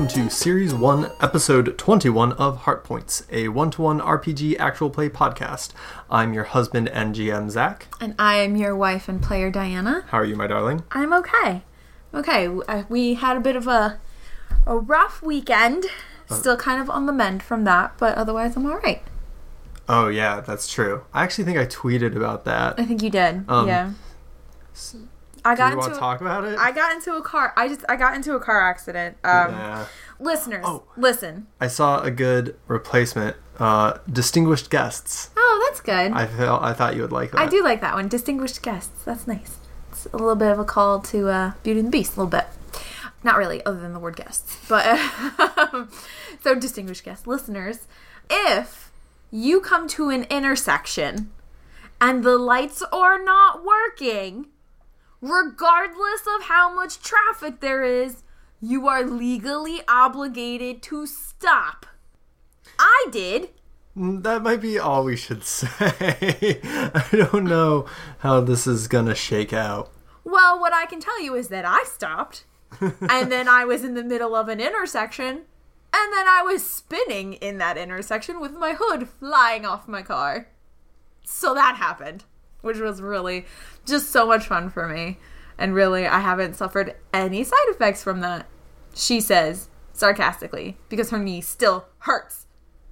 welcome to Series 1, Episode 21 of Heart Points, a one to one RPG actual play podcast. I'm your husband and GM, Zach. And I am your wife and player, Diana. How are you, my darling? I'm okay. Okay, uh, we had a bit of a a rough weekend. Still kind of on the mend from that, but otherwise I'm all right. Oh, yeah, that's true. I actually think I tweeted about that. I think you did. Um, yeah. I Do got you want into to talk about it? I got into a car. I just I got into a car accident. Um, yeah. Listeners, Oh. listen. I saw a good replacement. Uh, distinguished guests. Oh, that's good. I felt I thought you would like that. I do like that one. Distinguished guests. That's nice. It's a little bit of a call to uh, Beauty and the Beast, a little bit. Not really, other than the word guests. But so, distinguished guests, listeners, if you come to an intersection and the lights are not working, regardless of how much traffic there is, you are legally obligated to stop. I did. Mm, That might be all we should say. I don't know how this is gonna shake out. Well, what I can tell you is that I stopped, and then I was in the middle of an intersection, and then I was spinning in that intersection with my hood flying off my car. So that happened, which was really just so much fun for me. And really, I haven't suffered any side effects from that. She says sarcastically because her knee still hurts.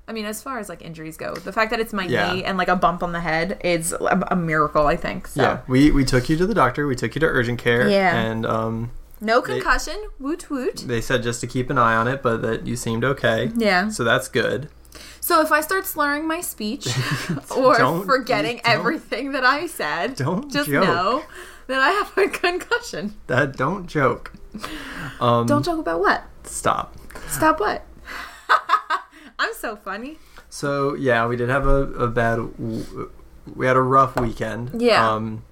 I mean, as far as like injuries go, the fact that it's my Yeah. knee and like a bump on the head is a, a miracle, I think. So. Yeah, we we took you to the doctor. We took you to urgent care. Yeah. and um, No concussion. woot woot. they said just to keep an eye on it, but that you seemed okay. Yeah. So that's good. So if I start slurring my speech or Don't- forgetting everything that I said, Don't just joke. know that I have a concussion. That don't joke. Um, Don't joke about what? stop. Stop what? I'm so funny. So yeah, we did have a, a bad. We had a rough weekend. Yeah. Um,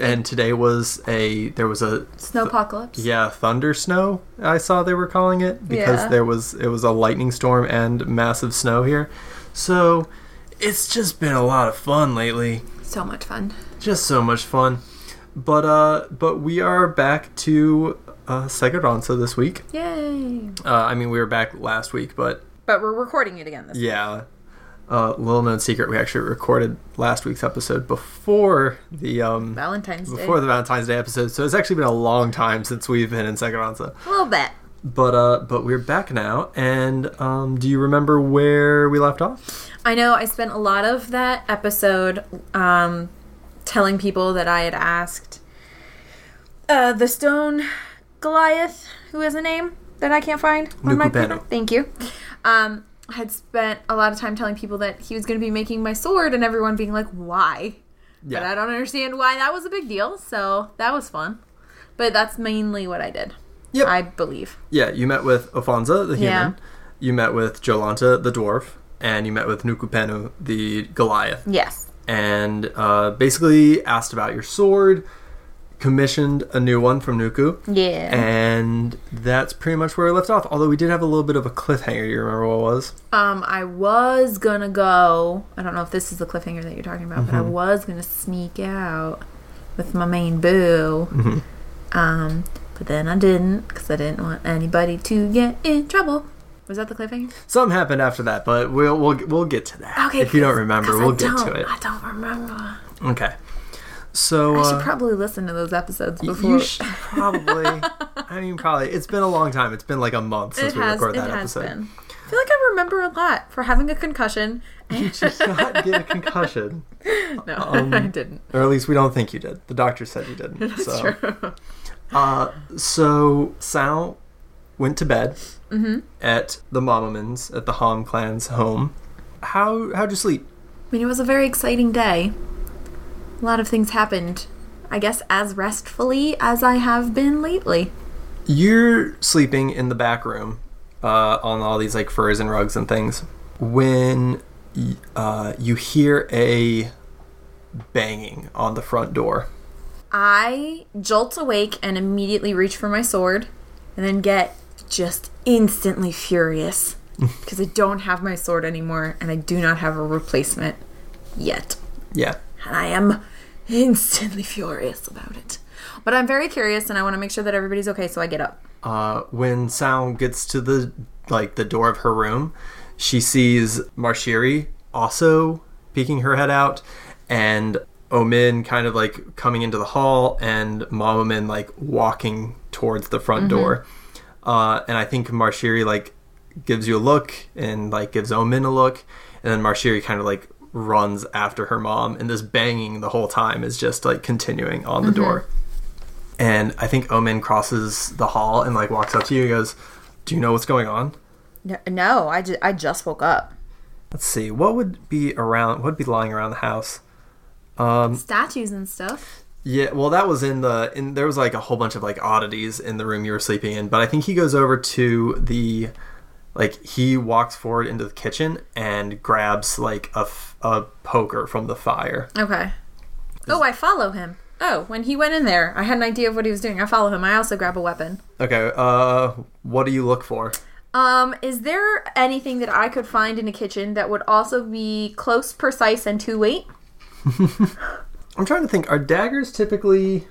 and today was a there was a snow Snowpocalypse. yeah thunder snow. I saw they were calling it because Yeah. there was it was a lightning storm and massive snow here. So it's just been a lot of fun lately. So much fun. just so much fun. But uh, but we are back to uh, Segadanza this week. Yay. Uh, I mean, we were back last week, but But we're recording it again this yeah. Uh, little known secret, we actually recorded last week's episode before the um Valentine's Day. before the Valentine's Day episode. So it's actually been a long time since we've been in Segadanza. a little bit. But uh, but we're back now. And um, do you remember where we left off? I know I spent a lot of that episode um, telling people that I had asked uh, the stone Goliath, who is a name that I can't find on my paper. Thank you. Um, had spent a lot of time telling people that he was going to be making my sword, and everyone being like, "Why?" But I don't understand why that was a big deal. So that was fun. But that's mainly what I did. Yep. I believe. Yeah, you met with Ofanza, the human. Yeah. You met with Jolanta, the dwarf, and you met with Nukupenu, the Goliath. Yes. And uh, basically asked about your sword, commissioned a new one from Nuku, Yeah. and that's pretty much where we left off. Although we did have a little bit of a cliffhanger. Do you remember what it was? Um, I was gonna go. I don't know if this is the cliffhanger that you're talking about, but I Mm-hmm. was gonna sneak out with my main boo. Mm-hmm. Um, but then I didn't because I didn't want anybody to get in trouble. Was that the cliffhanger? Something happened after that, but we'll we'll we'll get to that. Okay. if you don't remember, we'll I get to it. I don't remember. Okay. So I should uh, probably listen to those episodes before. you should probably. I mean, probably. It's been a long time. It's been like a month since it we has. recorded It that has episode. been. I feel like I remember a lot for having a concussion. You did not get a concussion. no, Um, I didn't. Or at least we don't think you did. The doctor said you didn't. That's so, true. Uh, so Sal went to bed Mm-hmm. at the Mamamans at the Ham clan's home. How how'd you sleep? I mean, it was a very exciting day. A lot of things happened. I guess as restfully as I have been lately. You're sleeping in the back room uh, on all these like furs and rugs and things when uh, you hear a banging on the front door. I jolt awake and immediately reach for my sword, and then get just instantly furious because I don't have my sword anymore and I do not have a replacement yet. Yeah. And I am instantly furious about it. But I'm very curious, and I want to make sure that everybody's okay. So I get up. Uh, when Sal gets to the like the door of her room, she sees Marshiri also peeking her head out, and Omin kind of like coming into the hall, and Mamamin like walking towards the front door. Uh, and I think Marshiri like gives you a look and like gives Omin a look, and then Marshiri kind of like runs after her mom, and this banging the whole time is just like continuing on the door. And I think Omen crosses the hall and like walks up to you and goes, "Do you know what's going on?" No, no I, ju- I just woke up. Let's see. What would be around? What would be lying around the house? Um, Statues and stuff. yeah. Well, that was in the in. There was like a whole bunch of like oddities in the room you were sleeping in. But I think he goes over to the, like he walks forward into the kitchen and grabs like a f- a poker from the fire. Okay. Oh, I follow him. Oh, when he went in there, I had an idea of what he was doing. I follow him. I also grab a weapon. Okay. Uh, what do you look for? Um, is there anything that I could find in a kitchen that would also be close, precise, and to weight? I'm trying to think. Are daggers typically?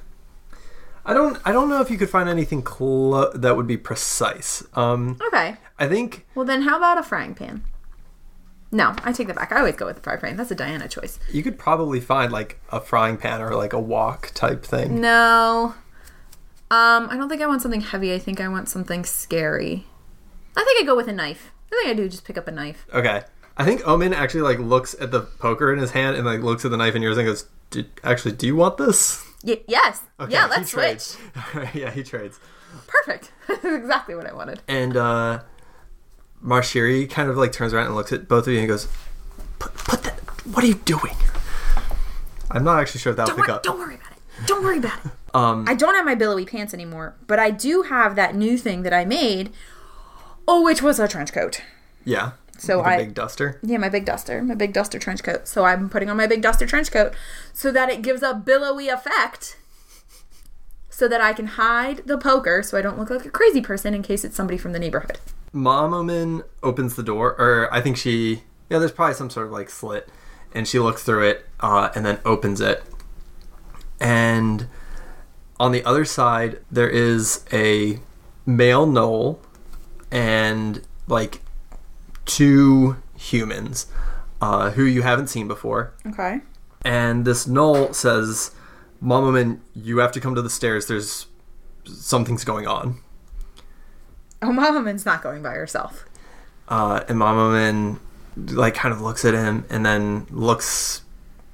I don't. I don't know if you could find anything clo- that would be precise. Um, Okay. I think Well, then how about a frying pan? No, I take that back. I always go with the frying pan. That's a Diana choice. you could probably find like a frying pan or like a wok type thing. No. Um, I don't think I want something heavy. I think I want something scary. I think I go with a knife. I think I do just pick up a knife. Okay. I think Omen actually like looks at the poker in his hand and like looks at the knife in yours and goes, "Do- "Actually, do you want this?" Y- yes. Okay, yeah, let's switch. yeah, he trades. Perfect. That's exactly what I wanted. And uh Marshiri kind of like turns around and looks at both of you and goes, "Put, put that. What are you doing?" I'm not actually sure if that'll Don't, pick wor- up. don't worry about it. Don't worry about it. Um, I don't have my billowy pants anymore, but I do have that new thing that I made. Oh, which was a trench coat. yeah. So I- big duster. Yeah, my big duster, my big duster trench coat. So I'm putting on my big duster trench coat so that it gives a billowy effect. So that I can hide the poker so I don't look like a crazy person in case it's somebody from the neighborhood. Mom Omin opens the door, or I think she, yeah, there's probably some sort of like slit, and she looks through it uh, and then opens it. And on the other side, there is a male gnoll and like two humans uh, who you haven't seen before. Okay. And this gnoll says, Mom Omin, you have to come to the stairs. There's something's going on. Oh, Mama's not going by herself. uh, and like kind of looks at him and then looks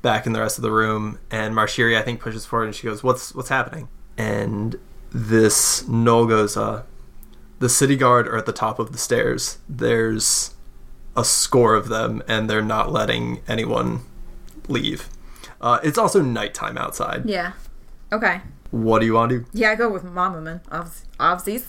back in the rest of the room and Marshiri I think pushes forward and she goes what's what's happening and this gnoll goes uh the city guard are at the top of the stairs there's a score of them and they're not letting anyone leave uh, it's also nighttime outside Yeah. Okay. what do you want to do Yeah, I go with Mamaman. Obviously.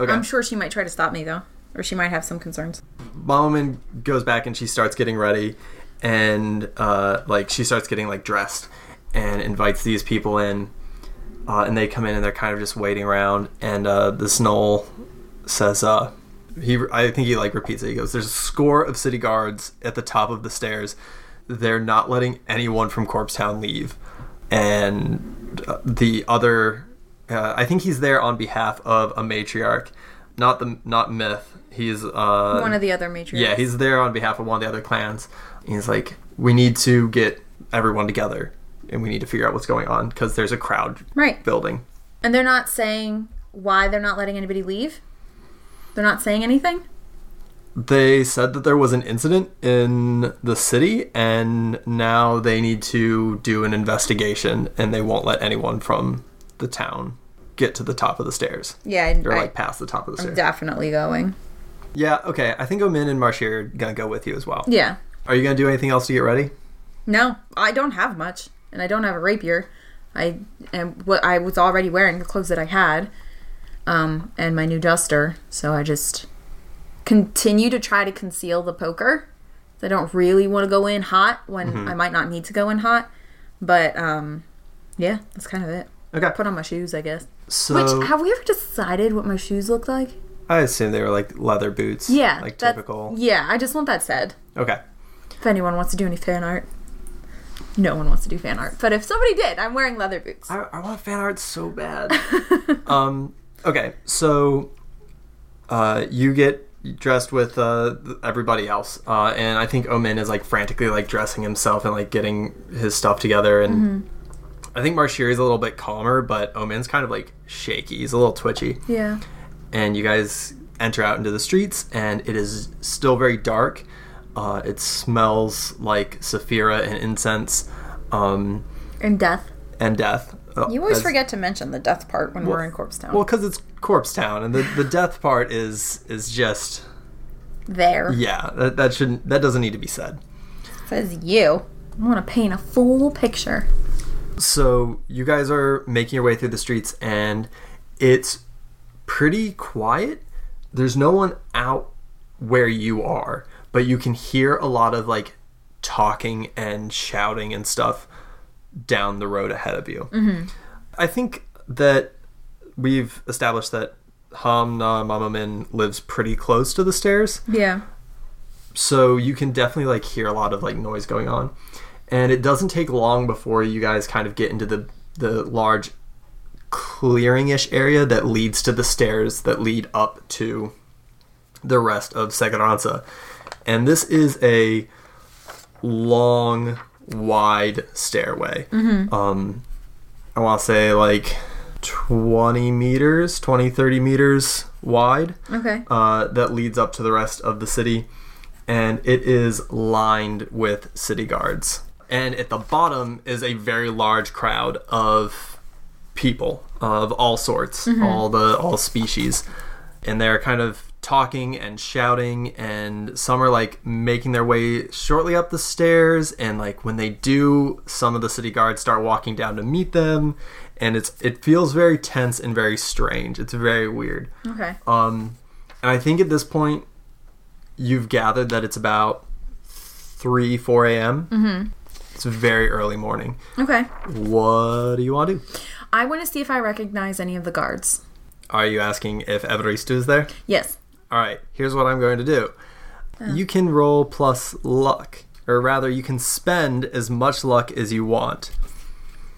Okay. I'm sure she might try to stop me though, or she might have some concerns. Mamaman goes back and she starts getting ready and uh, like she starts getting like dressed and invites these people in uh, and they come in and they're kind of just waiting around and uh, this Gnoll says uh, he I think he like repeats it. He goes there's a score of city guards at the top of the stairs. They're not letting anyone from Corpse Town leave. And uh, the other uh, I think he's there on behalf of a matriarch not the not myth he's uh One of the other matriarchs. yeah, he's there on behalf of one of the other clans. He's like, we need to get everyone together, and we need to figure out what's going on because there's a crowd right. building. And they're not saying why they're not letting anybody leave. They're not saying anything. They said that there was an incident in the city, and now they need to do an investigation, and they won't let anyone from the town get to the top of the stairs Yeah, I, or I, like past the top of the I'm stairs. definitely going. yeah, okay. I think Omin and Marshir are gonna go with you as well. Yeah. Are you gonna do anything else to get ready? No, I don't have much, and I don't have a rapier. I and what I was already wearing the clothes that I had, um, and my new duster. So I just continue to try to conceal the poker. I don't really want to go in hot when I might not need to go in hot, but um, yeah, that's kind of it. Okay. Put on my shoes, I guess. So Which have we ever decided what my shoes look like? I assume they were like leather boots. Yeah, like that- typical. Yeah, I just want that said. Okay. If anyone wants to do any fan art, no one wants to do fan art. But if somebody did, I'm wearing leather boots. I, I want fan art so bad. um, okay, so uh, you get dressed with uh, everybody else, uh, and I think Omen is like frantically like dressing himself and like getting his stuff together, and I think Marshiri's a little bit calmer, but Omin's kind of like shaky. He's a little twitchy, Yeah. and you guys enter out into the streets, and it is still very dark. Uh, it smells like Saphira and incense, um, And death. and death. Uh, You always forget to mention the death part when we're in Corpse Town. Well, because it's Corpse Town, and the, the death part is is just there yeah. That, that shouldn't that doesn't need to be said. says you. I want to paint a full picture. So you guys are making your way through the streets, and it's pretty quiet. There's no one out where you are, but you can hear a lot of like talking and shouting and stuff down the road ahead of you. Mm-hmm. I think that we've established that Hamna Mamamin lives pretty close to the stairs. Yeah. so you can definitely like hear a lot of like noise going on and it doesn't take long before you guys kind of get into the the large clearing-ish area that leads to the stairs that lead up to the rest of Seguranza. And this is a long, wide stairway. Um, I want to say like 20 meters, 20, 30 meters wide Okay. uh, that leads up to the rest of the city, and it is lined with city guards. And at the bottom is a very large crowd of people of all sorts, all the all species, and they're kind of talking and shouting, and some are like making their way shortly up the stairs, and like when they do, some of the city guards start walking down to meet them, and it's it feels very tense and very strange. It's very weird. Okay. Um, and I think at this point, you've gathered that it's about 3, 4 a.m. Mm-hmm. It's very early morning. Okay. What do you want to do? I want to see if I recognize any of the guards. Are you asking if Evaristo is there? Yes. All right, here's what I'm going to do. Uh. You can roll plus luck, or rather, you can spend as much luck as you want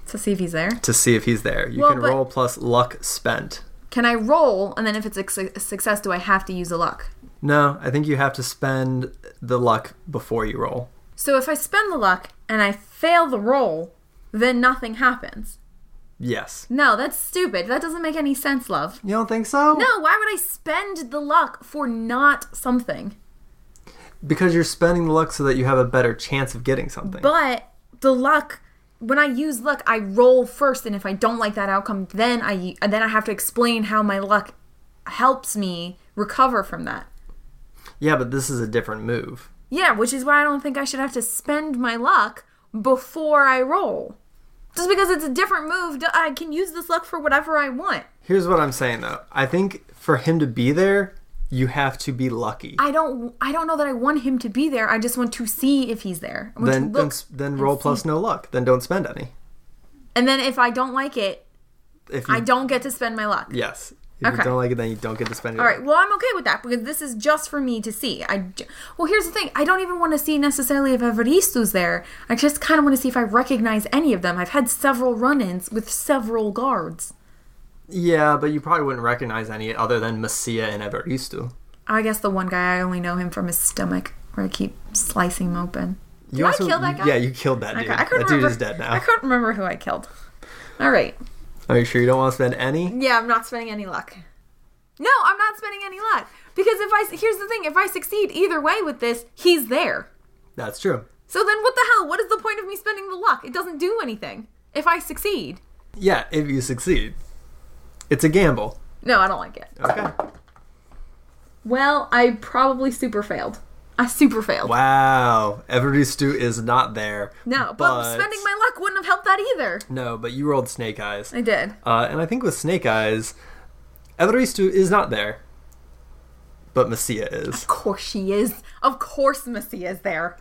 To see if he's there. to see if he's there. You Well, can roll plus luck spent. Can I roll, and then if it's a success, do I have to use a luck? No, I think you have to spend the luck before you roll. So if I spend the luck and I fail the roll, then nothing happens. Yes. No, that's stupid. That doesn't make any sense, love. You don't think so? No, why would I spend the luck for not something? Because you're spending the luck so that you have a better chance of getting something. But the luck, when I use luck, I roll first, and if I don't like that outcome, then I then I have to explain how my luck helps me recover from that. yeah, but this is a different move. Yeah, which is why I don't think I should have to spend my luck before I roll. Just because it's a different move, I can use this luck for whatever I want. Here's what I'm saying though. I think for him to be there, you have to be lucky. I don't. I don't know that I want him to be there. I just want to see if he's there. Then then, then roll plus no luck. Then don't spend any. and then if I don't like it, If you, I don't get to spend my luck. Yes. If Okay. you don't like it, then you don't get to spend it. All right. Well, I'm okay with that because this is just for me to see. I j- well, here's the thing. I don't even want to see necessarily if Evaristo's there. I just kind of want to see if I recognize any of them. I've had several run-ins with several guards. Yeah, but you probably wouldn't recognize any other than Messia and Evaristo. I guess the one guy I only know him from his stomach, where I keep slicing him open. You Did I kill that guy? Yeah, you killed that dude. Okay, I couldn't that dude is dead now. I couldn't remember who I killed. All right. Are you sure you don't want to spend any? Yeah, I'm not spending any luck. No, I'm not spending any luck because if I here's the thing: if I succeed either way with this, he's there. That's true. So then, what the hell? What is the point of me spending the luck? It doesn't do anything if I succeed. Yeah, if you succeed. It's a gamble. No, I don't like it. Okay. Well, I probably super failed. I super failed. Wow. Evaristo is not there. No, but, spending my luck wouldn't have helped that either. No, but you rolled snake eyes. I did. Uh, and I think with Snake Eyes, Evaristo is not there, but Messia is. Of course she is. Of course Missy is there.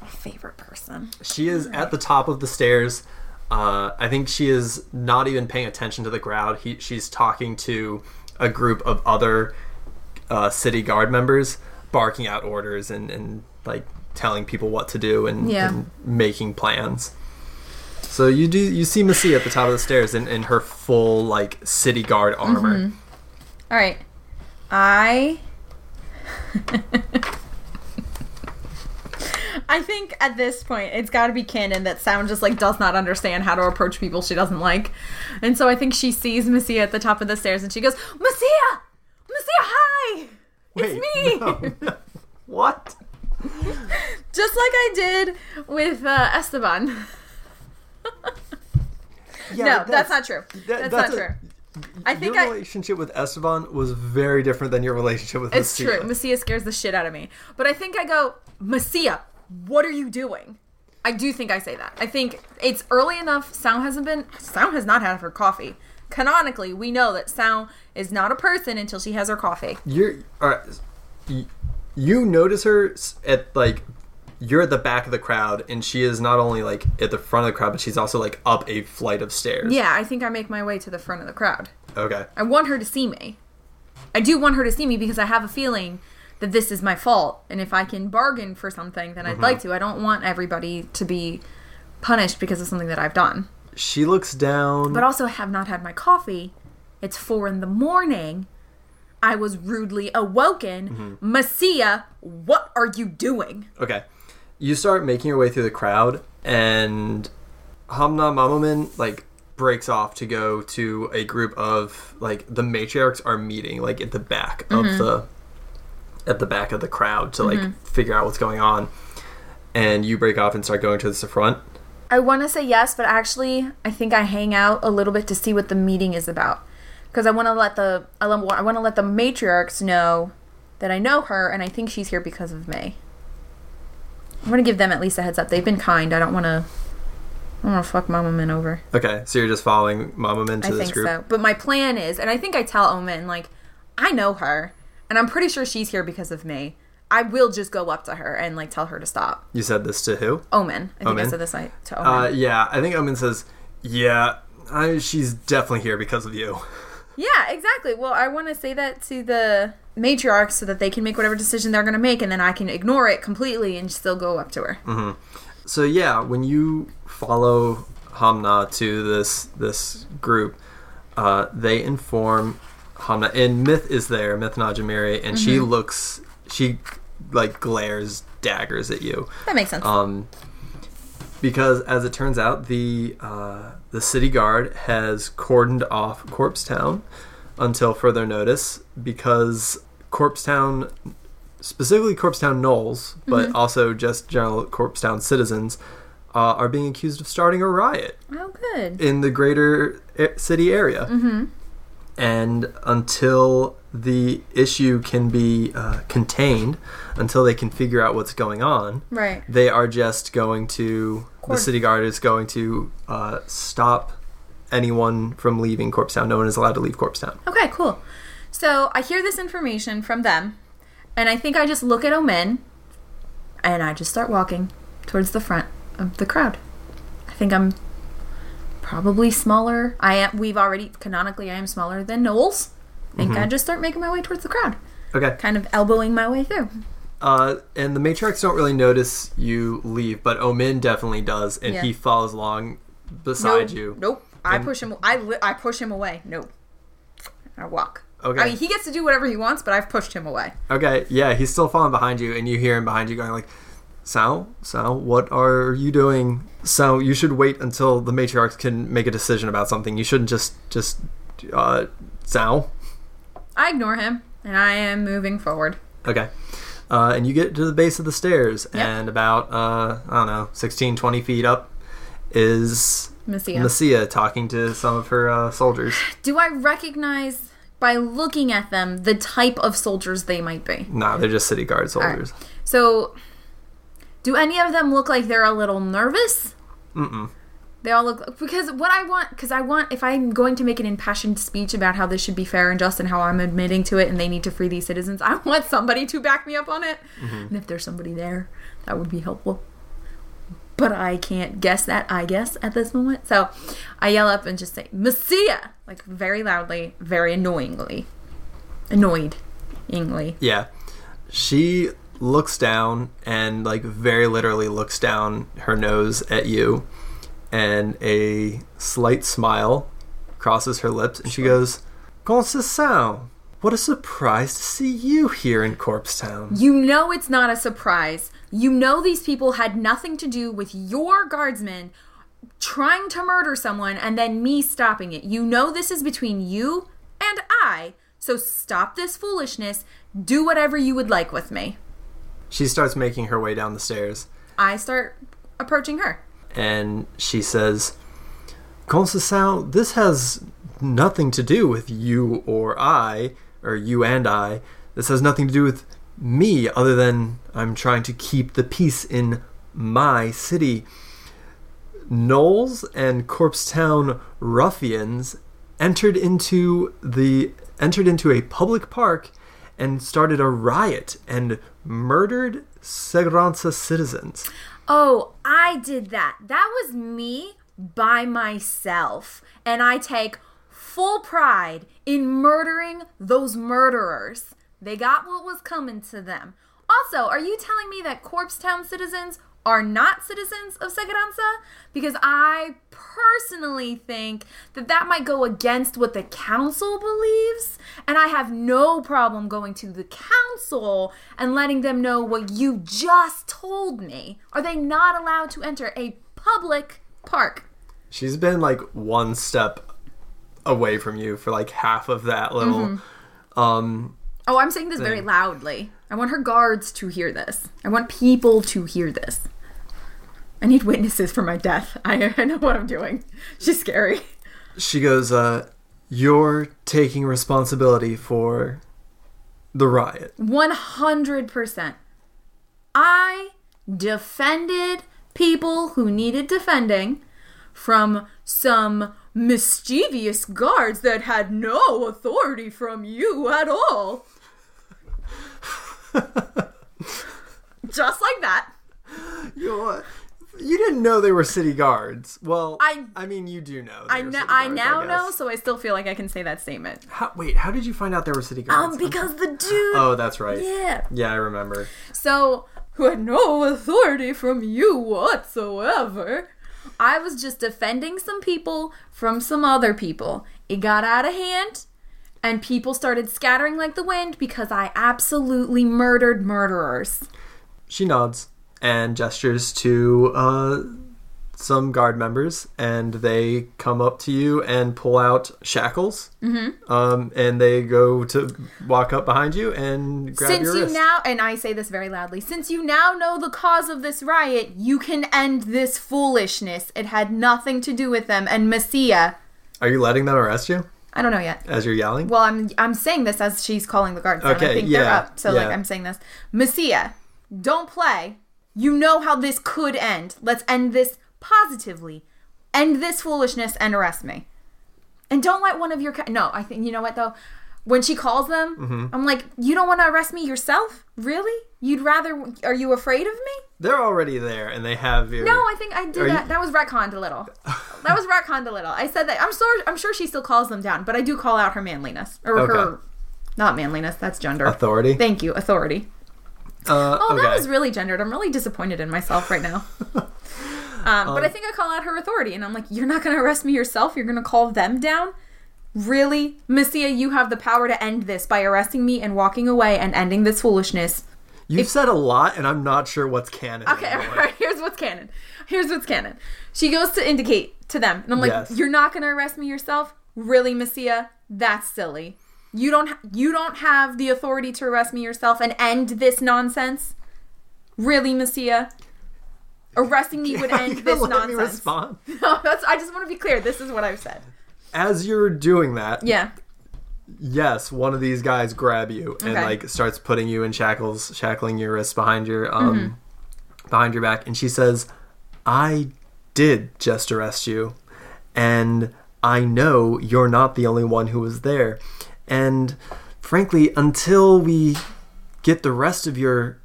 My favorite person. She is at the top of the stairs. Uh, I think she is not even paying attention to the crowd. He, she's talking to a group of other uh, city guard members, barking out orders and, and like telling people what to do and, Yeah. and making plans. So you do you see Missy at the top of the stairs in, in her full like city guard armor. Mm-hmm. All right. I. I think at this point it's got to be canon that Sound just like does not understand how to approach people she doesn't like, and so I think she sees Missy at the top of the stairs and she goes, "Messia, Messia, hi, it's me." no, no. what? Just like I did with uh, Esteban. Yeah, no, but that's, not true. that- that's, that's not a- true. I think your I. relationship with Esteban was very different than your relationship with It's Messia. true. Messia scares the shit out of me. But I think I go, Messia, what are you doing? I do think I say that. I think it's early enough. Sound hasn't been. Sound has not had her coffee. Canonically, we know that Sound is not a person until she has her coffee. You're all right. y- You notice her at like you're at the back of the crowd, and she is not only like at the front of the crowd, but she's also like up a flight of stairs. Yeah, I think I make my way to the front of the crowd. Okay. I want her to see me. I do want her to see me because I have a feeling that this is my fault. And if I can bargain for something, then I'd mm-hmm. like to. I don't want everybody to be punished because of something that I've done. She looks down. but also I have not had my coffee. It's four in the morning. I was rudely awoken. Mm-hmm. Messia, what are you doing? Okay. You start making your way through the crowd, and Hamna Mamomin like breaks off to go to a group of like the matriarchs are meeting like at the back of mm-hmm. the at the back of the crowd to like mm-hmm. figure out what's going on. And you break off and start going to the front. I want to say yes, but actually, I think I hang out a little bit to see what the meeting is about, because I want to let the I want to let the matriarchs know that I know her and I think she's here because of me. I want to give them at least a heads up. They've been kind. I don't want to. I don't want to fuck Mama Min over. Okay, so you're just following Mamamin to I this think group. so. But my plan is, and I think I tell Omen, like, I know her, and I'm pretty sure she's here because of me. I will just go up to her and like tell her to stop. You said this to who? Omen. I think I Omen? said this like, to Omen. Uh, yeah, I think Omen says, "Yeah, I, she's definitely here because of you." Yeah, exactly. Well, I want to say that to the matriarchs so that they can make whatever decision they're going to make, and then I can ignore it completely and still go up to her. So yeah, when you follow Hamna to this this group, uh, they inform Hamna, and Myth is there, Myth Najamiri, and she looks, she like glares daggers at you, That makes sense. um, because as it turns out, the uh, the city guard has cordoned off Corpse Town until further notice because Corpse Town, specifically Corpse Town Gnolls, but also just general Corpse Town citizens, uh, are being accused of starting a riot Oh, good. in the greater city area. Mm-hmm. And until the issue can be uh, contained, until they can figure out what's going on, Right. they are just going to the city guard is going to uh, stop anyone from leaving Corpse Town. No one is allowed to leave Corpse Town. Okay, cool. So I hear this information from them, and I think I just look at Omen, and I just start walking towards the front of the crowd. I think I'm probably smaller. I am. We've already canonically, I am smaller than Gnolls. I think I just start making my way towards the crowd, Okay. kind of elbowing my way through. Uh, and the matriarchs don't really notice you leave, but Omin definitely does, and Yeah. he follows along beside nope, you. Nope. I And- push him. I li- I push him away. Nope. I walk. Okay. I mean, he gets to do whatever he wants, but I've pushed him away. Okay, yeah, he's still following behind you, and you hear him behind you going like, "Sal, Sal, what are you doing? Sal, you should wait until the matriarchs can make a decision about something. You shouldn't just just uh, Sal." I ignore him, and I am moving forward. Okay. Uh, and you get to the base of the stairs, Yep. and about, uh, I don't know, 16, 20 feet up is Messia. Messia talking to some of her uh, soldiers. Do I recognize by looking at them the type of soldiers they might be? Nah, they're just city guard soldiers. So, do any of them look like they're a little nervous? Mm-mm. They all look because what I want because I want if I'm going to make an impassioned speech about how this should be fair and just and how I'm admitting to it and they need to free these citizens, I want somebody to back me up on it. Mm-hmm. And if there's somebody there, that would be helpful. But I can't guess that, I guess, at this moment. So I yell up and just say, Messiah! Like very loudly, very annoyingly. Annoyed. Ingly. Yeah. She looks down and like very literally looks down her nose at you and a slight smile crosses her lips and she goes, sent? What a surprise to see you here in Corpse Town. You know it's not a surprise. You know these people had nothing to do with your guardsmen trying to murder someone and then me stopping it. You know this is between you and I. So stop this foolishness. Do whatever you would like with me. She starts making her way down the stairs I start approaching her. and she says, Comment? This has nothing to do with you or I, or you and I. This has nothing to do with me, other than I'm trying to keep the peace in my city. Gnolls and Corpsetown ruffians entered into the entered into a public park and started a riot and murdered Segranza citizens. Oh, I did that. That was me by myself. And I take full pride in murdering those murderers. They got what was coming to them. Also, are you telling me that Corpsetown citizens are not citizens of Seguranza? Because I personally think that that might go against what the council believes, and I have no problem going to the council and letting them know what you just told me. Are they not allowed to enter a public park? She's been like one step away from you for like half of that little um Oh, I'm saying this very loudly. I want her guards to hear this. I want people to hear this. I need witnesses for my death. I, I know what I'm doing. She's scary. she goes uh you're taking responsibility for the riot 100%. I defended people who needed defending from some mischievous guards that had no authority from you at all. Just like that. you know what you didn't know they were city guards well I- i mean you do know I, kn- city I now guess. know, so I still feel like I can say that statement. how, wait how did you find out they were city guards Um, because the dude. oh that's right Yeah. yeah i remember So, who had no authority from you whatsoever. I was just defending some people from some other people. It got out of hand, and people started scattering like the wind because I absolutely murdered murderers. she nods and gestures to uh, some guard members, and they come up to you and pull out shackles. Mm-hmm. Um, and they go to walk up behind you and grab since your you wrist. now, and I say this very loudly, since you now know the cause of this riot, you can end this foolishness. It had nothing to do with them. And Messia, Are you letting them arrest you I don't know yet. as you're yelling? Well, I'm I'm saying this as she's calling the guards down. I Okay, think they're yeah, up. So like. I'm saying this. Messia, don't play. You know how this could end. Let's end this positively. End this foolishness and arrest me. And don't let one of your ca- no. I think you know what though. When she calls them, Mm-hmm. I'm like, you don't want to arrest me yourself? Really? You'd rather? Are you afraid of me? They're already there, and they have your. No, I think I did Are you- that. That was retconned a little. that was retconned a little. I said that. I'm sure. I'm sure she still calls them down, but I do call out her manliness or her, not manliness. That's gender. authority. Thank you, authority. Uh, Oh, okay. that was really gendered. I'm really disappointed in myself right now. um, but I think I call out her authority, and I'm like, you're not going to arrest me yourself. You're going to call them down. Really, Messia, you have the power to end this by arresting me and walking away and ending this foolishness. You've said a lot, and I'm not sure what's canon. Okay, all right. Here's what's canon. Here's what's canon. She goes to indicate to them, and I'm like, Yes. "You're not gonna arrest me yourself, really, Messia? That's silly. You don't. You don't have the authority to arrest me yourself and end this nonsense. Really, Messia? Arresting me would end this let me nonsense. respond? No, that's. I just want to be clear. This is what I've said. As you're doing that, Yeah. yes, one of these guys grab you and Okay. like starts putting you in shackles, shackling your wrists behind your um Mm-hmm. behind your back, and she says, "I did just arrest you, and I know you're not the only one who was there, and frankly, until we get the rest of your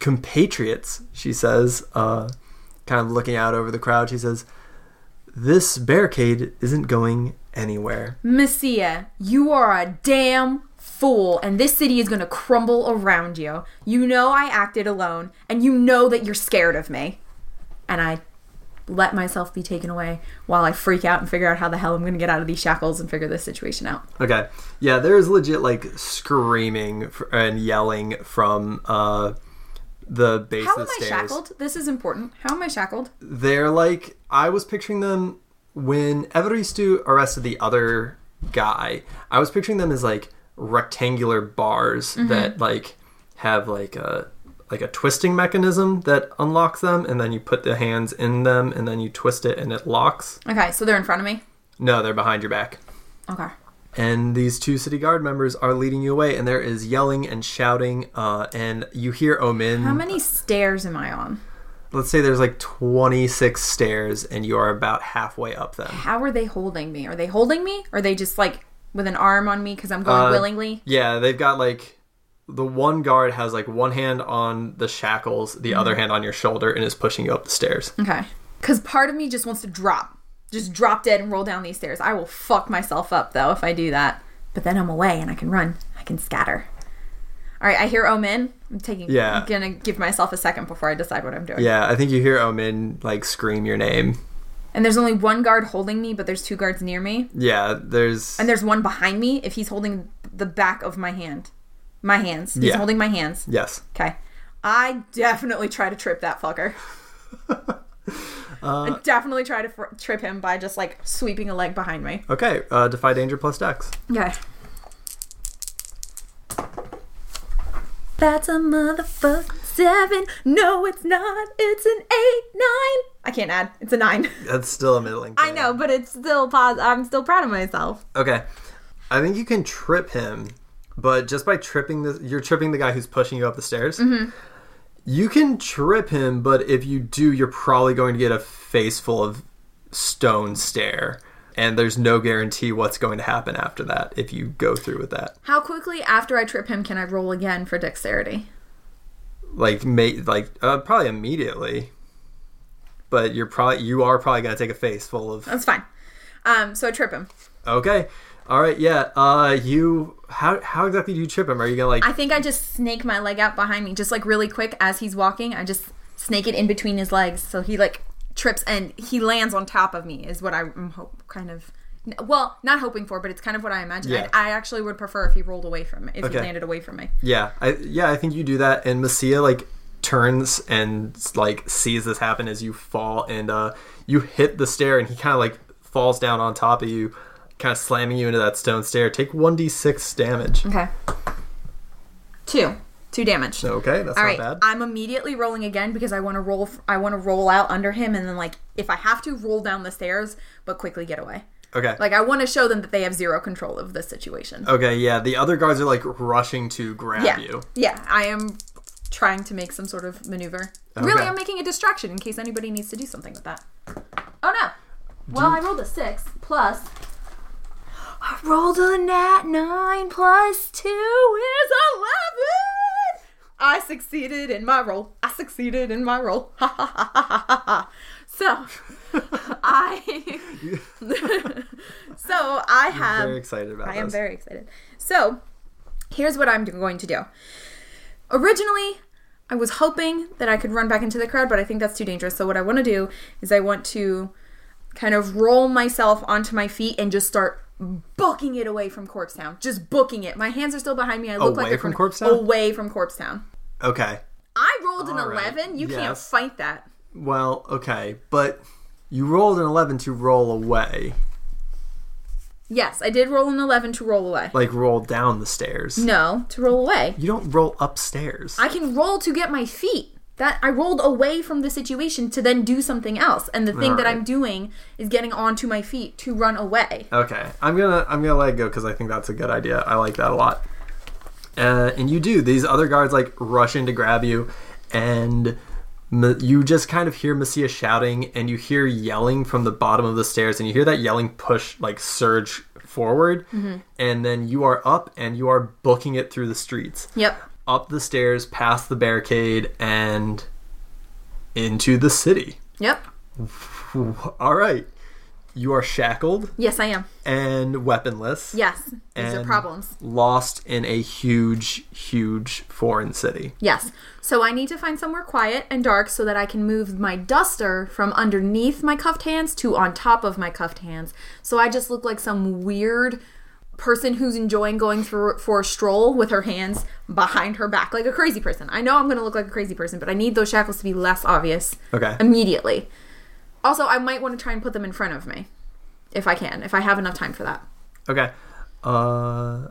compatriots," she says, uh, kind of looking out over the crowd, she says. This barricade isn't going anywhere. Messia, you are a damn fool, and this city is gonna crumble around you. You know I acted alone, and you know that you're scared of me. And I let myself be taken away while I freak out and figure out how the hell I'm gonna get out of these shackles and figure this situation out. Okay. Yeah, there's legit like screaming and yelling from uh the base How of am the I shackled? This is important. How am I shackled? They're like I was picturing them when Evaristo arrested the other guy. I was picturing them as like rectangular bars Mm-hmm. that like have like a like a twisting mechanism that unlocks them and then you put the hands in them and then you twist it and it locks. Okay, so they're in front of me. No, they're behind your back. Okay. and these two city guard members are leading you away and there is yelling and shouting uh, and you hear omin How many stairs am I on? let's say there's like 26 stairs and you are about halfway up them How are they holding me? Are they holding me? Or are they just like with an arm on me because I'm going Uh, willingly? yeah they've got like the one guard has like one hand on the shackles the other mm-hmm. hand on your shoulder and is pushing you up the stairs Okay. Because part of me just wants to drop. Just drop dead and roll down these stairs. I will fuck myself up though if I do that. But then I'm away and I can run. I can scatter. All right, I hear Omen. I'm taking. Yeah. I'm gonna give myself a second before I decide what I'm doing. yeah i think you hear Omen like scream your name And there's only one guard holding me, but there's two guards near me, yeah there's and there's one behind me. If he's holding the back of my hand, my hands. He's Yeah. holding my hands. yes Okay. I definitely try to trip that fucker. Uh, I definitely try to fr- trip him by just like sweeping a leg behind me. okay uh, defy danger plus dex Okay. That's a motherfucker seven. No, it's not. It's an eight, nine. I can't add. It's a nine. that's still a middling I thing. know, but it's still pos. I'm still proud of myself. Okay. I think you can trip him, but just by tripping the you're tripping the guy who's pushing you up the stairs. Mm-hmm. You can trip him, but if you do, you're probably going to get a face full of stone stare. And there's no guarantee what's going to happen after that if you go through with that. How quickly after I trip him can I roll again for dexterity? Like, may, like uh, probably immediately. But you're probably you are probably going to take a face full of That's fine. Um, so I trip him. Okay. All right, yeah. Uh you how how exactly do you trip him? Are you to like I think I just snake my leg out behind me, just like really quick as he's walking. I just snake it in between his legs, so he like trips and he lands on top of me. Is what I'm hope kind of. Well, not hoping for, but it's kind of what I imagine. Yeah. I, I actually would prefer if he rolled away from me, if Okay. he landed away from me. Yeah, I yeah, I think you do that, and Messia like turns and like sees this happen as you fall, and uh, you hit the stair, and he kind of like falls down on top of you, kind of slamming you into that stone stair. Take one d six damage. Okay. Two, two damage. Okay, that's All not right, bad. I'm immediately rolling again because I want to roll. I want to roll out under him, and then like if I have to, roll down the stairs, but quickly get away. okay. Like I want to show them that they have zero control of this situation. okay, yeah. The other guards are like rushing to grab yeah, you. yeah. I am trying to make some sort of maneuver. Really, I'm making a distraction in case anybody needs to do something with that. Oh no! Well, I rolled a six plus. I rolled a nat nine plus two is eleven. I succeeded in my roll. I succeeded in my roll. Ha ha ha ha ha ha. So, I. so I have. Very excited about I am this. very excited. So, here's what I'm going to do. Originally, I was hoping that I could run back into the crowd, but I think that's too dangerous. So, what I want to do is I want to kind of roll myself onto my feet and just start booking it away from Corpse Town. Just booking it. My hands are still behind me. I look like Away from from Corpse Town? Away from Corpse Town. okay. I rolled an All right. 11. You can't Yes. fight that. Well, okay, but you rolled an eleven to roll away, Yes, I did roll an 11 to roll away. like roll down the stairs. No, to roll away. You don't roll upstairs. I can roll to get my feet. That I rolled away from the situation to then do something else. And the thing that. I'm doing is getting onto my feet to run away. Okay, I'm gonna I'm gonna let it go because I think that's a good idea. I like that a lot. Uh, and you do. These other guards like rush in to grab you, and you just kind of hear Messia shouting, and you hear yelling from the bottom of the stairs, and you hear that yelling push like surge forward, and then you are up and you are booking it through the streets, Yep. Up the stairs, past the barricade, and into the city. Yep. All right. you are shackled Yes, I am. and weaponless. Yes, these are problems. Lost in a huge, huge foreign city. Yes. So I need to find somewhere quiet and dark so that I can move my duster from underneath my cuffed hands to on top of my cuffed hands. So I just look like some weird person who's enjoying going for for a stroll with her hands behind her back like a crazy person. I know I'm going to look like a crazy person, but I need those shackles to be less obvious Okay. immediately. Also, I might want to try and put them in front of me if I can, if I have enough time for that. Okay. Uh,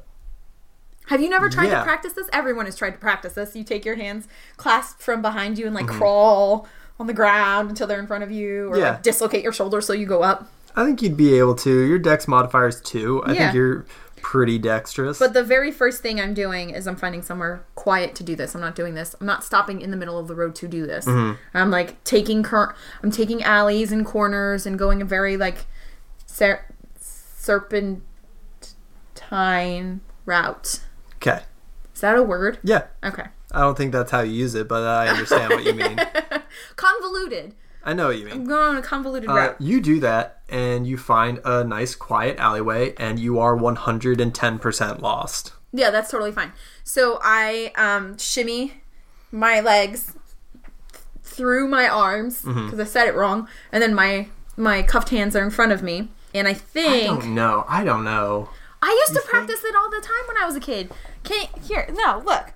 Have you never tried Yeah. to practice this? Everyone has tried to practice this. You take your hands clasped from behind you and like Mm-hmm. crawl on the ground until they're in front of you, or Yeah. like dislocate your shoulder so you go up. I think you'd be able to. Your dex modifier's two. I Yeah. think you're pretty dexterous. But the very first thing I'm doing is I'm finding somewhere quiet to do this. I'm not doing this. I'm not stopping in the middle of the road to do this. Mm-hmm. I'm like taking cur- I'm taking alleys and corners and going a very like ser- serpentine route. okay. Is that a word? Yeah. Okay. I don't think that's how you use it, but I understand what you mean. Convoluted. I know what you mean. I'm going on a convoluted Uh, route. you do that, and you find a nice, quiet alleyway, and you are 110% lost. Yeah, that's totally fine. So I um, shimmy my legs through my arms because Mm-hmm. I said it wrong, and then my my cuffed hands are in front of me. And I I think don't know. I don't know. I used to think? practice it all the time when I was a kid. Can't here? No, look.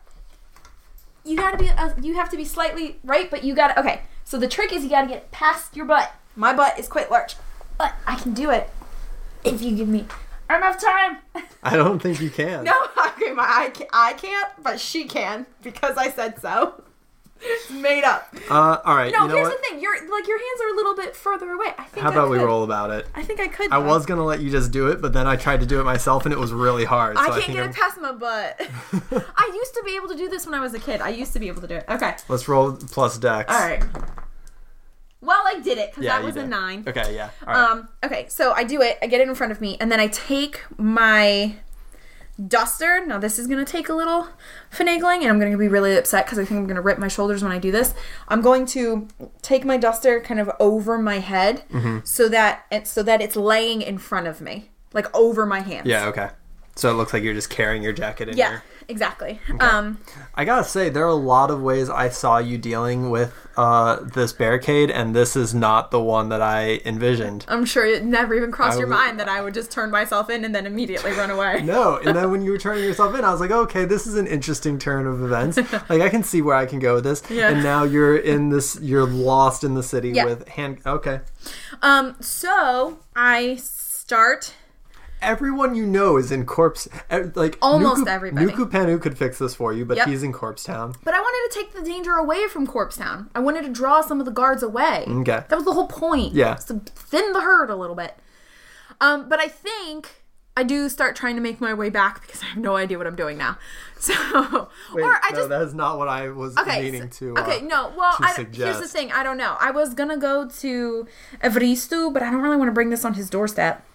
You gotta be. Uh, you have to be slightly right, but you gotta. Okay. So the trick is you gotta get past your butt. My butt is quite large, but I can do it if you give me enough time. I don't think you can. No, okay, my I can't, I can't, but she can because I said so. It's made up. Uh, all right. No, you know here's what? the thing. Your like your hands are a little bit further away. I think. How about I we could. roll about it? I think I could. I though. was gonna let you just do it, but then I tried to do it myself, and it was really hard. So I I, can't think get I'm- it past my butt. I used to be able to do this when I was a kid. I used to be able to do it. Okay. Let's roll plus dex. All right. Well, I did it because Yeah, that was a nine. Okay. Yeah. All right. Um. Okay. So I do it. I get it in front of me, and then I take my duster. Now this is gonna take a little finagling, and I'm gonna be really upset because I think I'm gonna rip my shoulders when I do this. I'm going to take my duster kind of over my head, Mm-hmm. so that it, so that it's laying in front of me, like over my hands. yeah. Okay. So it looks like you're just carrying your jacket in here. Yeah. here. Exactly. Um. I gotta say, there are a lot of ways I saw you dealing with uh, this barricade, and this is not the one that I envisioned. I'm sure it never even crossed I your mind that I would just turn myself in and then immediately run away. No, and then when you were turning yourself in, I was like, okay, this is an interesting turn of events. Like I can see where I can go with this. Yeah. And now you're in this, you're lost in the city Yeah. with hand. Okay, Um, so I start. Everyone you know is in corpse. eh, Like Almost Nuku, everybody. Nuku Panu could fix this for you, but Yep. he's in Corpse Town. But I wanted to take the danger away from Corpse Town. I wanted to draw some of the guards away. Okay. That was the whole point. Yeah. To thin the herd a little bit. Um, but I think I do start trying to make my way back because I have no idea what I'm doing now. So, Wait, or I no, just that is not what I was okay. meaning to. Uh, okay, no. Well, I, here's the thing. I don't know. I was gonna go to Evristu, but I don't really want to bring this on his doorstep.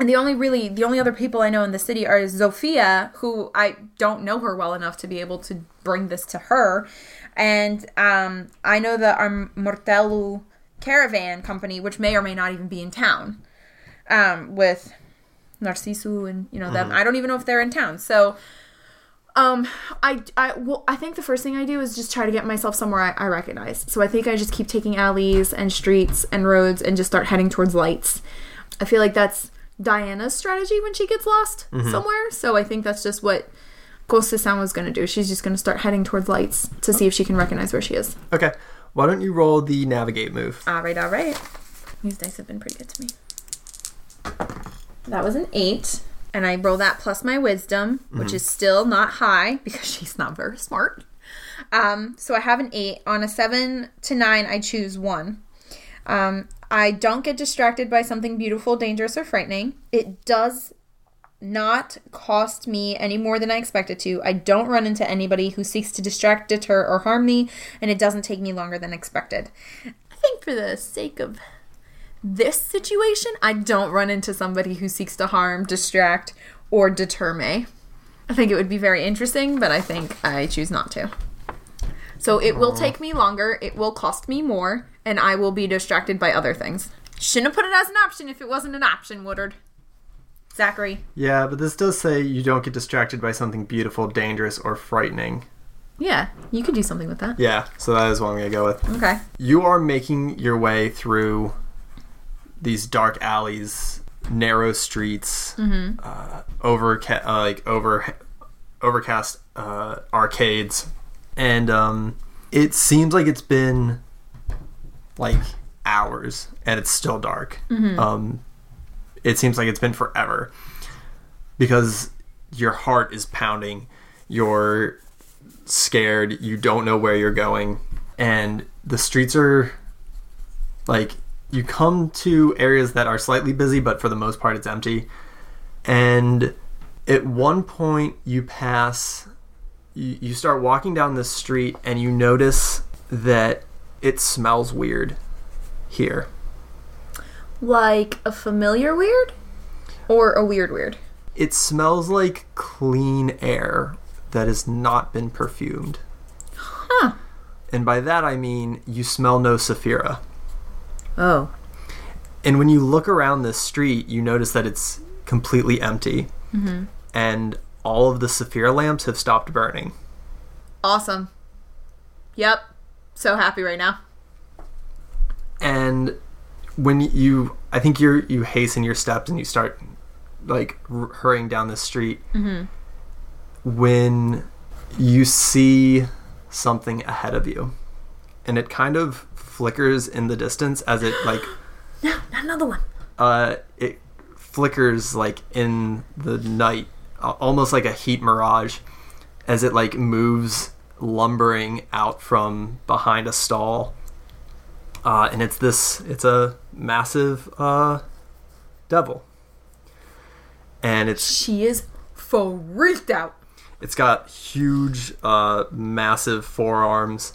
And the only really the only other people I know in the city are Zofia, who I don't know her well enough to be able to bring this to her, and um, I know the um, Mortelu caravan company, which may or may not even be in town, um, with Narcisu and you know them. I don't even know if they're in town. So um, I, I, well, I think the first thing I do is just try to get myself somewhere I, I recognize. So I think I just keep taking alleys and streets and roads and just start heading towards lights. I feel like that's Diana's strategy when she gets lost somewhere. So I think that's just what Koste-san was going to do. She's just going to start heading towards lights to see if she can recognize where she is. Okay, why don't you roll the navigate move? All right, all right. These dice have been pretty good to me. That was an eight. And I roll that plus my wisdom, which is still not high because she's not very smart. Um, so I have an eight. On a seven to nine, I choose one. Um, I don't get distracted by something beautiful, dangerous, or frightening. It does not cost me any more than I expected to. I don't run into anybody who seeks to distract, deter, or harm me, and it doesn't take me longer than expected. I think for the sake of this situation, I don't run into somebody who seeks to harm, distract, or deter me. I think it would be very interesting, but I think I choose not to. So it will take me longer, it will cost me more, and I will be distracted by other things. Shouldn't have put it as an option if it wasn't an option, Woodard. Zachary. Yeah, but this does say you don't get distracted by something beautiful, dangerous, or frightening. Yeah, you could do something with that. Yeah, so that is what I'm gonna go with. Okay. You are making your way through these dark alleys, narrow streets, uh, overca- uh, like over overcast uh, arcades, and um, it seems like it's been like hours, and it's still dark. Um, it seems like it's been forever because your heart is pounding. You're scared. You don't know where you're going, and the streets are like you come to areas that are slightly busy, but for the most part, it's empty. And at one point, you pass, you, you start walking down this street, and you notice that it smells weird here. Like a familiar weird? Or a weird weird. It smells like clean air that has not been perfumed. Huh. And by that, I mean you smell no Saphira. Oh. And when you look around this street, you notice that it's completely empty. Mm-hmm. And all of the Saphira lamps have stopped burning. Awesome. Yep. So happy right now. And when you, I think you're, you hasten your steps and you start like r- hurrying down the street. When you see something ahead of you, and it kind of flickers in the distance as it like No, not another one. uh, it flickers like in the night, almost like a heat mirage, as it like moves lumbering out from behind a stall. Uh, and it's this, it's a massive uh, devil, and it's She is freaked out. it's got huge, uh, massive forearms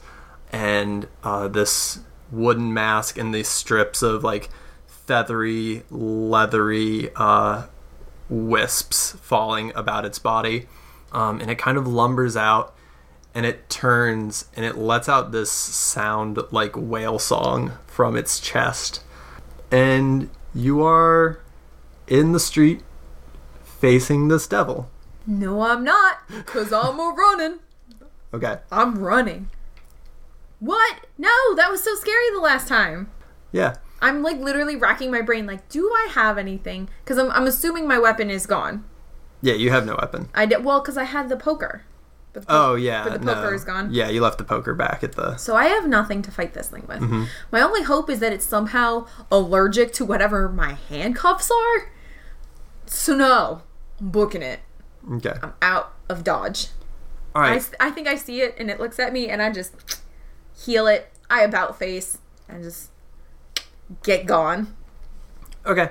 and uh, this wooden mask and these strips of like feathery, leathery uh, wisps falling about its body. Um, and it kind of lumbers out and it turns and it lets out this sound like whale song from its chest. And you are in the street facing this devil. No, I'm not. Because I'm a running. Okay. I'm running. What? No, that was so scary the last time. Yeah. I'm like literally racking my brain, like, do I have anything? Because I'm, I'm assuming my weapon is gone. Yeah, you have no weapon. I did well because I had the poker. But the po- Oh yeah, but the no. poker is gone. Yeah, you left the poker back at the. So I have nothing to fight this thing with. Mm-hmm. My only hope is that it's somehow allergic to whatever my handcuffs are. So no, I'm booking it. Okay. I'm out of dodge. All I, right. s- I think I see it and it looks at me and I just heal it. I about face and just get gone. Okay.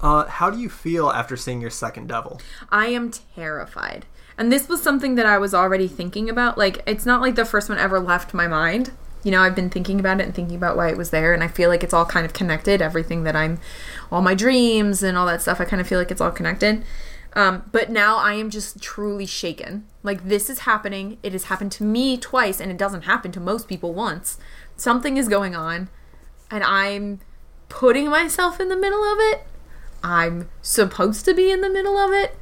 Uh, how do you feel after seeing your second devil? I am terrified. And this was something that I was already thinking about. Like, it's not like the first one ever left my mind. You know, I've been thinking about it and thinking about why it was there. And I feel like it's all kind of connected. Everything that I'm, all my dreams and all that stuff, I kind of feel like it's all connected. Um, but now I am just truly shaken. Like, this is happening. It has happened to me twice, and it doesn't happen to most people once. Something is going on, and I'm putting myself in the middle of it. I'm supposed to be in the middle of it.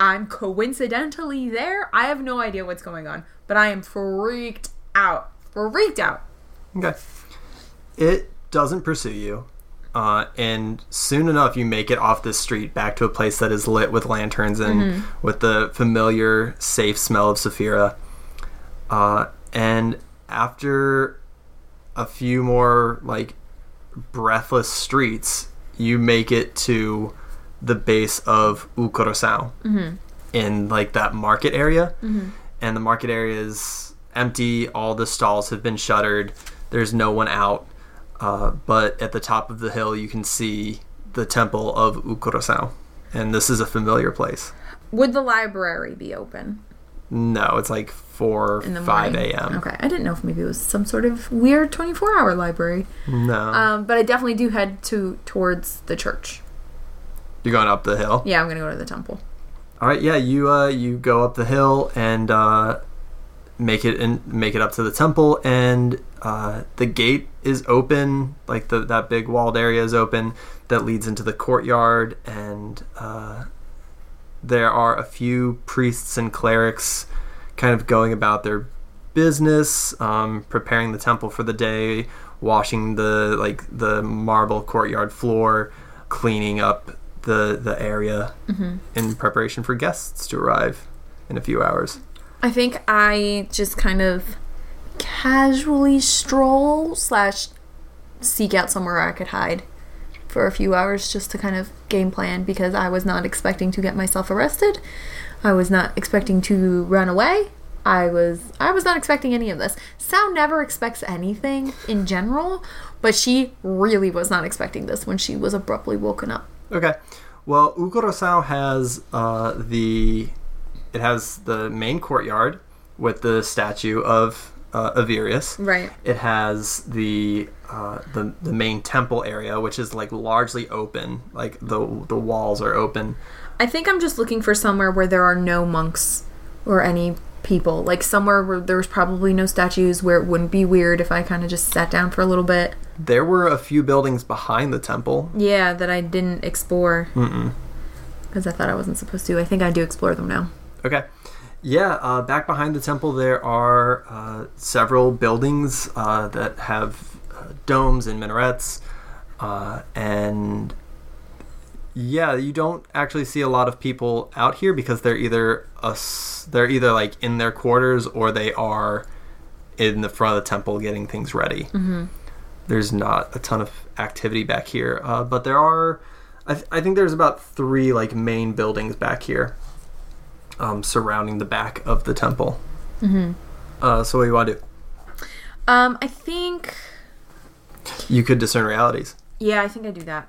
I'm coincidentally there. I have no idea what's going on, but I am freaked out. Freaked out. Okay. It doesn't pursue you. Uh, and soon enough, you make it off this street back to a place that is lit with lanterns and with the familiar, safe smell of Saphira. Uh, and after a few more, like, breathless streets, you make it to the base of Ukurosao in, like, that market area. And the market area is empty. All the stalls have been shuttered. There's no one out. Uh, but at the top of the hill, you can see the temple of Ukurosao. And this is a familiar place. Would the library be open No, it's like 4 in the 5 a.m. Okay, I didn't know if maybe it was some sort of weird 24 hour library. No. Um, but I definitely do head to towards the church. You're going up the hill. Yeah, I'm gonna go to the temple. All right, yeah, you uh, you go up the hill and uh, make it and make it up to the temple, and uh, the gate is open, like the that big walled area is open that leads into the courtyard, and uh, there are a few priests and clerics kind of going about their business, um, preparing the temple for the day, washing the like the marble courtyard floor, cleaning up the the area mm-hmm. in preparation for guests to arrive in a few hours. I think I just kind of casually stroll slash seek out somewhere I could hide for a few hours just to kind of game plan because I was not expecting to get myself arrested. I was not expecting to run away. I was I was not expecting any of this. Sal never expects anything in general, but she really was not expecting this when she was abruptly woken up. Okay. Well, Ukurosao has uh, the it has the main courtyard with the statue of uh, Avirius. Right. It has the uh, the the main temple area, which is like largely open. Like the the walls are open. I think I'm just looking for somewhere where there are no monks or any people. Like somewhere where there's probably no statues where it wouldn't be weird if I kind of just sat down for a little bit. There were a few buildings behind the temple. Yeah, that I didn't explore. Because I thought I wasn't supposed to. I think I do explore them now. Okay. Yeah, uh, back behind the temple, there are uh, several buildings uh, that have uh, domes and minarets, uh, and yeah, you don't actually see a lot of people out here because they're either us, they're either like in their quarters or they are in the front of the temple getting things ready. Mm-hmm. There's not a ton of activity back here, uh, but there are. I, th- I think there's about three like main buildings back here um, surrounding the back of the temple. Mm-hmm. Uh, so what do you want to do? Um, I think. You could discern realities. Yeah, I think I do that.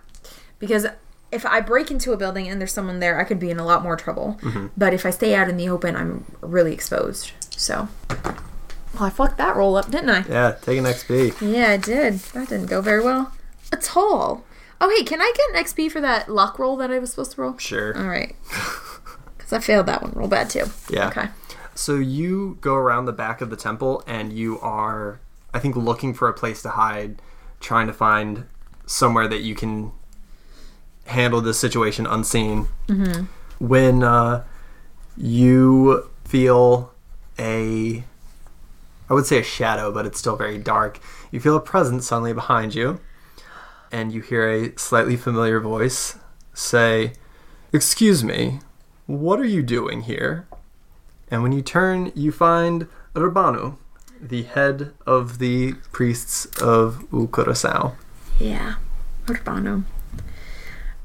Because if I break into a building and there's someone there, I could be in a lot more trouble. Mm-hmm. But if I stay out in the open, I'm really exposed. So. Well, I fucked that roll up, didn't I? Yeah, take an XP. Yeah, I did. That didn't go very well. At all. Oh, hey, can I get an XP for that luck roll that I was supposed to roll? Sure. All right. Because I failed that one real bad, too. Yeah. Okay. So you go around the back of the temple and you are, I think, looking for a place to hide, trying to find somewhere that you can handle this situation unseen. Mm-hmm. When uh, you feel a, I would say a shadow, but it's still very dark. You feel a presence suddenly behind you, and you hear a slightly familiar voice say, Excuse me, what are you doing here? And when you turn, you find Rabanu, the head of the priests of Ukurosao. Yeah. Urbano.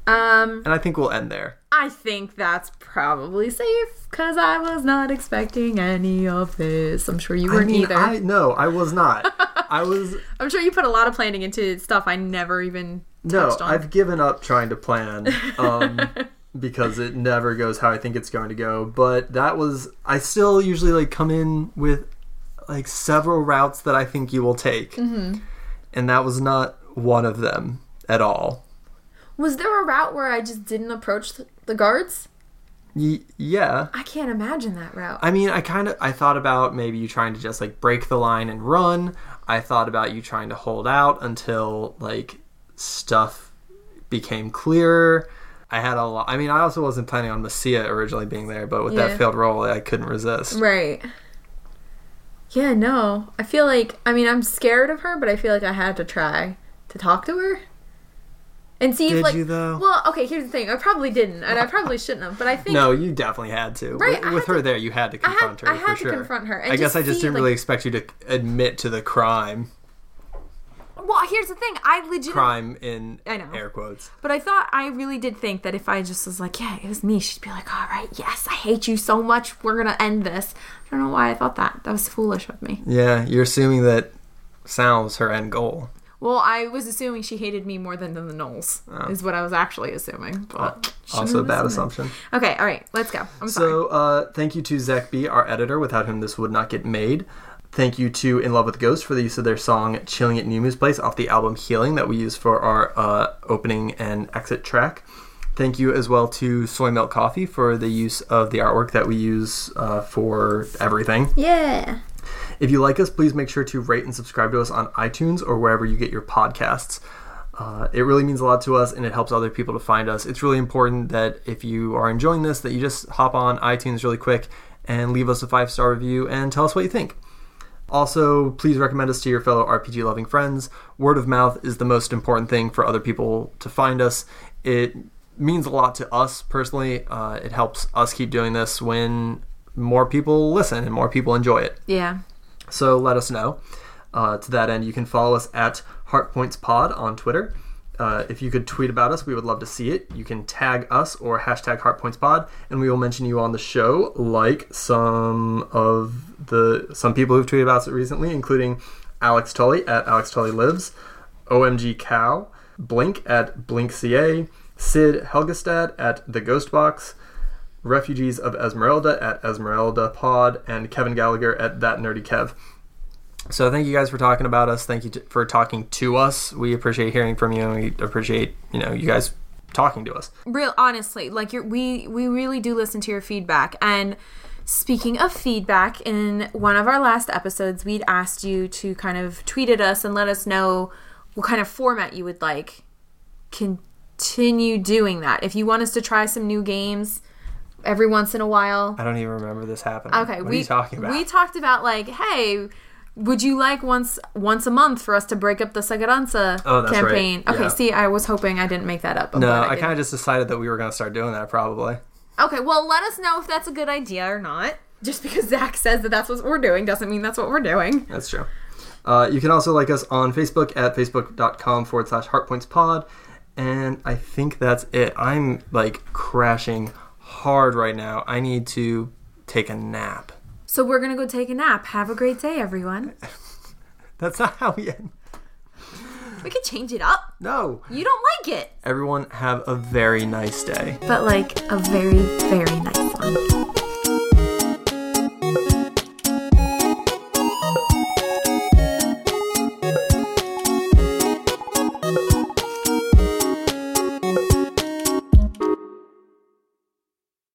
Um, And I think we'll end there. I think that's probably safe because I was not expecting any of this. I'm sure you weren't mean, either. I no, I was not. I was I'm sure you put a lot of planning into stuff I never even no. on. I've given up trying to plan um, because it never goes how I think it's going to go. But that was. I still usually like come in with like several routes that I think you will take, Mm-hmm. and that was not one of them at all. Was there a route where I just didn't approach the guards? Y- yeah. I can't imagine that route. I mean, I kind of I thought about maybe you trying to just like break the line and run. I thought about you trying to hold out until like stuff became clearer. I had a lot. I mean, I also wasn't planning on Messia originally being there, but with Yeah. that failed roll, I couldn't resist. Right. Yeah, no. I feel like I mean I'm scared of her, but I feel like I had to try to talk to her. And see Did if like you, though? Well, okay, here's the thing. I probably didn't, and I probably shouldn't have, but I think No, you definitely had to. Right, With, with her to- there, you had to I had- confront I her had for to sure. confront her I guess I just see, didn't like- really expect you to admit to the crime. Well, here's the thing. I legit Crime in I know. air quotes. But I thought I really did think that if I just was like, yeah, it was me, she'd be like, all right, yes, I hate you so much. We're gonna end this. I don't know why I thought that. That was foolish of me. Yeah, you're assuming that Sal was her end goal. Well, I was assuming she hated me more than the Gnolls. Is what I was actually assuming. But she Also, a bad wasn't. assumption. Okay, all right, let's go. I'm sorry. So, uh, thank you to Zach B, our editor, without whom this would not get made. Thank you to In Love with Ghosts for the use of their song Chilling at Numu's Place off the album Healing that we use for our uh, opening and exit track. Thank you as well to Soy Milk Coffee for the use of the artwork that we use uh, for everything. Yeah. If you like us, please make sure to rate and subscribe to us on iTunes or wherever you get your podcasts. Uh, it really means a lot to us and it helps other people to find us. It's really important that if you are enjoying this, that you just hop on iTunes really quick and leave us a five star review and tell us what you think. Also, please recommend us to your fellow RPG loving friends. Word of mouth is the most important thing for other people to find us. It means a lot to us personally. Uh, it helps us keep doing this when more people listen and more people enjoy it. Yeah. So let us know. Uh, to that end, you can follow us at HeartPointsPod on Twitter. Uh, if you could tweet about us, we would love to see it. You can tag us or hashtag HeartPointsPod, and we will mention you on the show, like some of the some people who've tweeted about us recently, including Alex Tully at Alex Tully Lives, OMG Cow, Blink at BlinkCA, Sid Helgestad at The Ghost Box, Refugees of Esmeralda at Esmeralda Pod, and Kevin Gallagher at That Nerdy Kev. So thank you guys for talking about us. Thank you t- for talking to us. We appreciate hearing from you, and we appreciate you know you guys talking to us. real honestly like you're, we we really do listen to your feedback and speaking of feedback in one of our last episodes we'd asked you to kind of tweet at us and let us know what kind of format you would like continue doing that if you want us to try some new games every once in a while I don't even remember this happening. okay what we are you talking about? we talked about like hey would you like once once a month for us to break up the Sagaranza Oh, that's right. campaign? Okay, Yeah. see, I was hoping I didn't make that up. I'm no, glad I kind of just decided that we were going to start doing that probably. Okay, well, let us know if that's a good idea or not. Just because Zach says that that's what we're doing doesn't mean that's what we're doing. That's true. Uh, you can also like us on Facebook at facebook.com forward slash heartpointspod. And I think that's it. I'm like crashing hard right now. I need to take a nap. So we're gonna go take a nap. Have a great day, everyone. That's not how we end. We could change it up. No. You don't like it, Everyone have a very nice day. but like a very, very nice one.